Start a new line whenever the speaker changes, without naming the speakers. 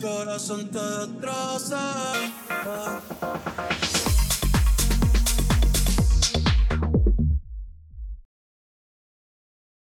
corazón te destroza.